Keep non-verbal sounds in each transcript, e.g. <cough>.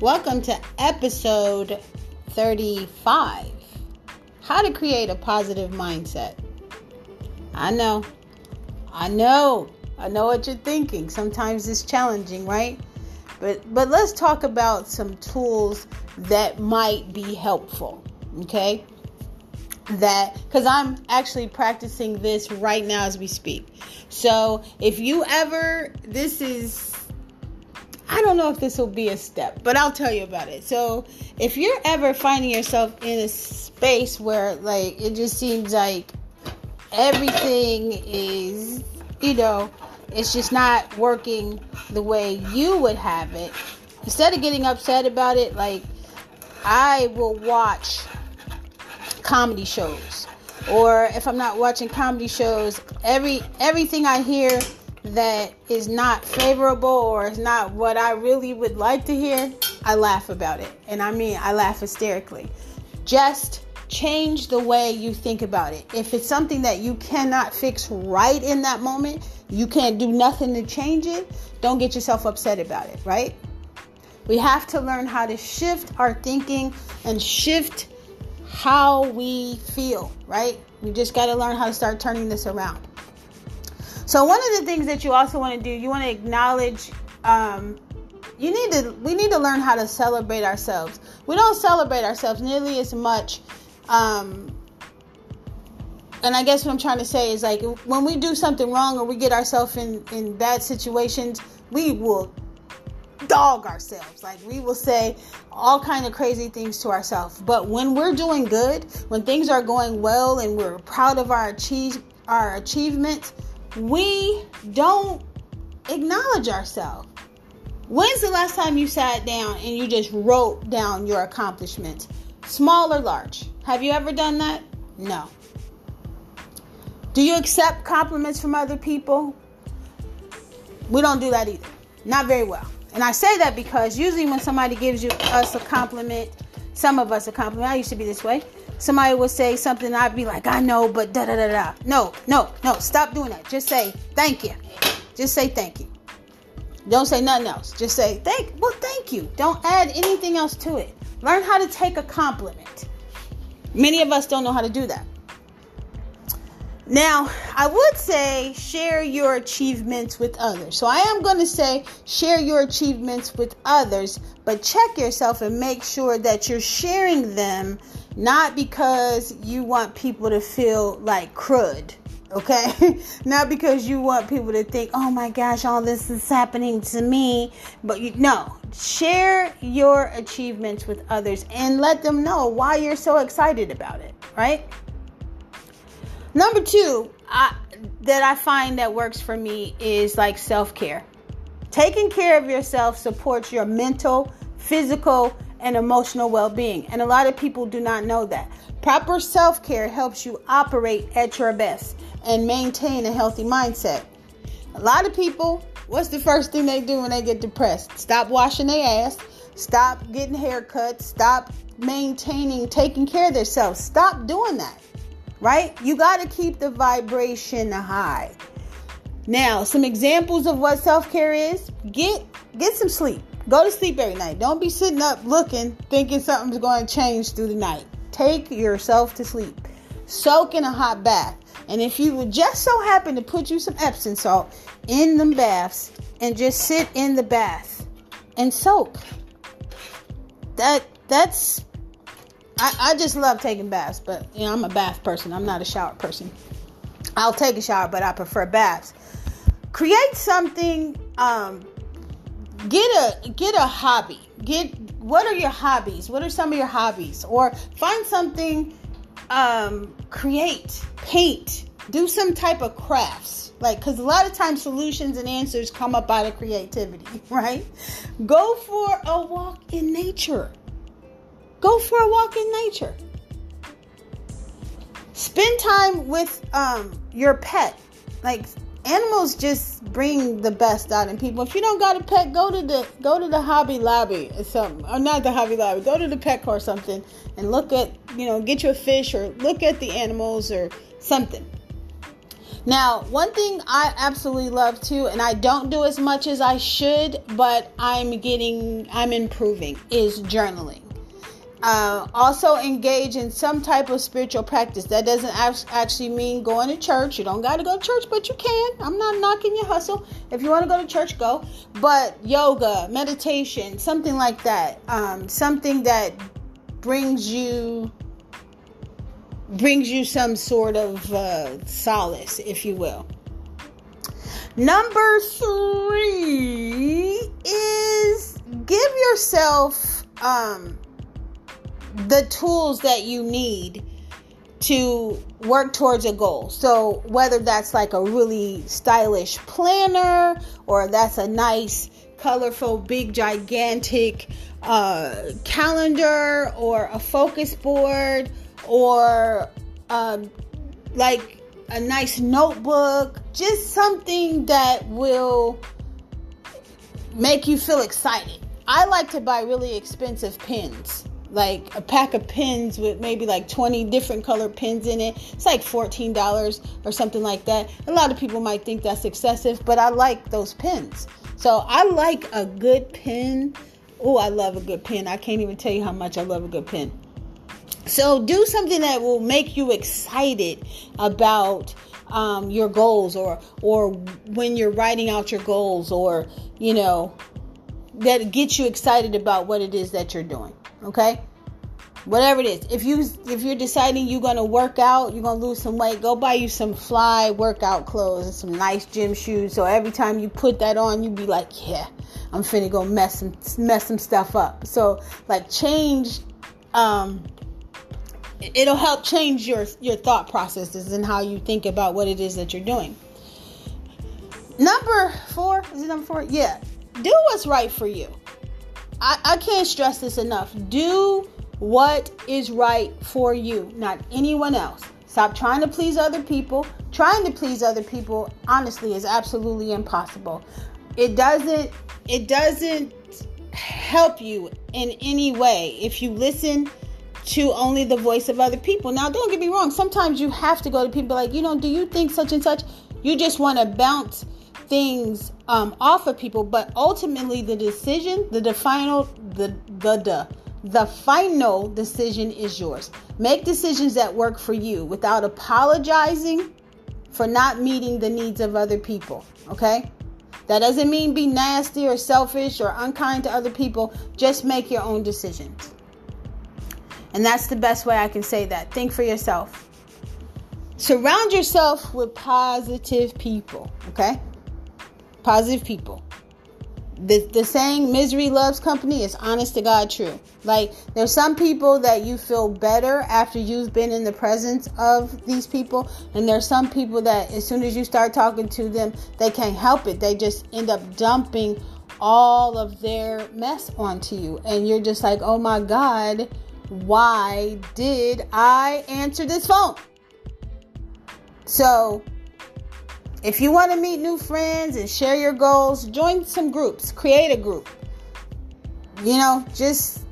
Welcome to episode 35 How to Create a Positive Mindset. I know, I know, I know what you're thinking. Sometimes it's challenging, right? But, but let's talk about some tools that might be helpful, okay? that because I'm actually practicing this right now as we speak. So if you ever, this is, I don't know if this will be a step, but I'll tell you about it. So if you're ever finding yourself in a space where like it just seems like everything is, you know, it's just not working the way you would have it, instead of getting upset about it, like I will watch comedy shows or if I'm not watching comedy shows, every everything I hear that is not favorable or is not what I really would like to hear, I laugh about it. And I mean, I laugh hysterically. Just change the way you think about it. If it's something that you cannot fix right in that moment, you can't do nothing to change it, don't get yourself upset about it, right? We have to learn how to shift our thinking and shift how we feel, right? We just got to learn how to start turning this around. So one of the things that you also want to do, you want to acknowledge. Um, you need to. We need to learn how to celebrate ourselves. We don't celebrate ourselves nearly as much. Um, and I guess what I'm trying to say is like when we do something wrong or we get ourselves in in bad situations, we will dog ourselves like we will say all kind of crazy things to ourselves but when we're doing good when things are going well and we're proud of our achieve our achievements we don't acknowledge ourselves. When's the last time you sat down and you just wrote down your accomplishments small or large? Have you ever done that? No. Do you accept compliments from other people? We don't do that either. Not very well. And I say that because usually when somebody gives you us a compliment, some of us a compliment, I used to be this way. Somebody will say something, I'd be like, I know, but da da da da. No, no, no, stop doing that. Just say thank you. Just say thank you. Don't say nothing else. Just say thank well, thank you. Don't add anything else to it. Learn how to take a compliment. Many of us don't know how to do that. Now, I would say share your achievements with others. So I am going to say share your achievements with others, but check yourself and make sure that you're sharing them not because you want people to feel like crud, okay? <laughs> not because you want people to think, "Oh my gosh, all this is happening to me." But you no, share your achievements with others and let them know why you're so excited about it, right? Number two, I, that I find that works for me is like self care. Taking care of yourself supports your mental, physical, and emotional well being. And a lot of people do not know that. Proper self care helps you operate at your best and maintain a healthy mindset. A lot of people, what's the first thing they do when they get depressed? Stop washing their ass, stop getting haircuts, stop maintaining, taking care of themselves. Stop doing that right? You got to keep the vibration high. Now, some examples of what self-care is: get get some sleep. Go to sleep every night. Don't be sitting up looking, thinking something's going to change through the night. Take yourself to sleep. Soak in a hot bath. And if you would just so happen to put you some Epsom salt in them baths and just sit in the bath and soak. That that's I, I just love taking baths, but you know, I'm a bath person. I'm not a shower person. I'll take a shower, but I prefer baths. Create something, um, get a get a hobby. Get what are your hobbies? What are some of your hobbies? Or find something um, create, paint, do some type of crafts. Like, because a lot of times solutions and answers come up out of creativity, <laughs> right? Go for a walk in nature. Go for a walk in nature. Spend time with um, your pet. Like animals just bring the best out in people. If you don't got a pet, go to the go to the Hobby Lobby or something, or not the Hobby Lobby. Go to the Petco or something and look at you know get you a fish or look at the animals or something. Now, one thing I absolutely love too, and I don't do as much as I should, but I'm getting, I'm improving, is journaling. Uh, also engage in some type of spiritual practice. That doesn't actually mean going to church. You don't got to go to church, but you can. I'm not knocking your hustle. If you want to go to church, go. But yoga, meditation, something like that. Um, something that brings you brings you some sort of uh, solace, if you will. Number three is give yourself um, the tools that you need to work towards a goal. So, whether that's like a really stylish planner or that's a nice, colorful, big, gigantic uh, calendar or a focus board or um, like a nice notebook, just something that will make you feel excited. I like to buy really expensive pens like a pack of pins with maybe like 20 different color pins in it. It's like $14 or something like that. A lot of people might think that's excessive, but I like those pins. So I like a good pin. Oh, I love a good pin. I can't even tell you how much I love a good pin. So do something that will make you excited about um, your goals or or when you're writing out your goals or you know that gets you excited about what it is that you're doing okay? Whatever it is. If you if you're deciding you're gonna work out you're gonna lose some weight go buy you some fly workout clothes and some nice gym shoes. So every time you put that on you be like yeah i'm finna go mess some mess some stuff up. So like change um it'll help change your your thought processes and how you think about what it is that you're doing. Number four is it number four? Yeah. Do what's right for you I, I can't stress this enough. Do what is right for you, not anyone else. Stop trying to please other people. Trying to please other people, honestly, is absolutely impossible. It doesn't. It doesn't help you in any way if you listen to only the voice of other people. Now, don't get me wrong. Sometimes you have to go to people like, you know, do you think such and such? You just want to bounce things um, off of people, but ultimately the decision, the, final, the the the the final decision is yours. Make decisions that work for you without apologizing for not meeting the needs of other people. Okay. That doesn't mean be nasty or selfish or unkind to other people. Just make your own decisions. And that's the best way I can say that. Think for yourself. Surround yourself with positive people, okay? Positive people. The, the saying misery loves company is honest to God true. Like there's some people that you feel better after you've been in the presence of these people, and there's some people that as soon as you start talking to them, they can't help it. They just end up dumping all of their mess onto you, and you're just like, oh my God, why did I answer this phone? So if you want to meet new friends and share your goals, join some groups, create a group. You know, just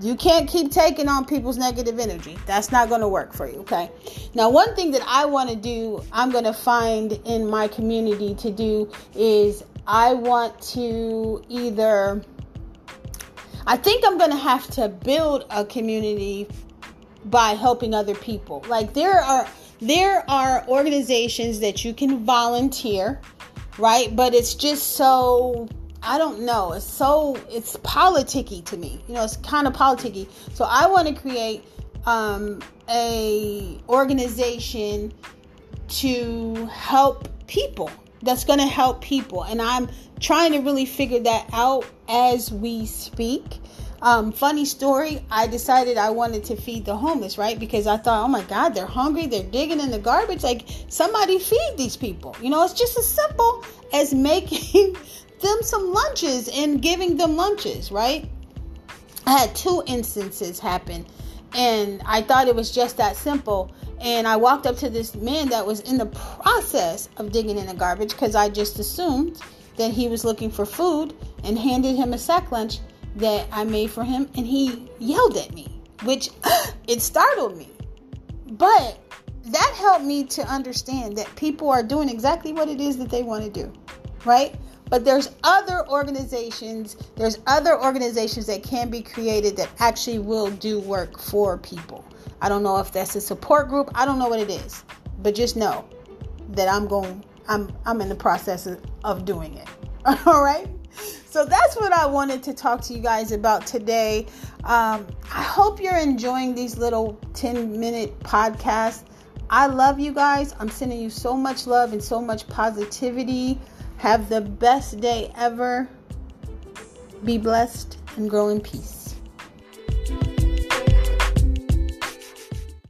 you can't keep taking on people's negative energy. That's not going to work for you, okay? Now, one thing that I want to do, I'm going to find in my community to do is I want to either I think I'm going to have to build a community by helping other people. Like there are there are organizations that you can volunteer, right? But it's just so I don't know. It's so it's politicky to me. You know, it's kind of politicky. So I want to create um, a organization to help people. That's going to help people, and I'm trying to really figure that out as we speak. Um, funny story, I decided I wanted to feed the homeless, right? Because I thought, oh my God, they're hungry, they're digging in the garbage. Like, somebody feed these people. You know, it's just as simple as <laughs> making them some lunches and giving them lunches, right? I had two instances happen, and I thought it was just that simple. And I walked up to this man that was in the process of digging in the garbage because I just assumed that he was looking for food and handed him a sack lunch that I made for him, and he yelled at me, which <gasps> it startled me. But that helped me to understand that people are doing exactly what it is that they want to do, right? But there's other organizations, there's other organizations that can be created that actually will do work for people. I don't know if that's a support group, I don't know what it is. But just know that I'm going I'm I'm in the process of, doing it. <laughs> All right? So that's what I wanted to talk to you guys about today. Um, I hope you're enjoying these little 10 minute podcasts. I love you guys. I'm sending you so much love and so much positivity. Have the best day ever. Be blessed and grow in peace.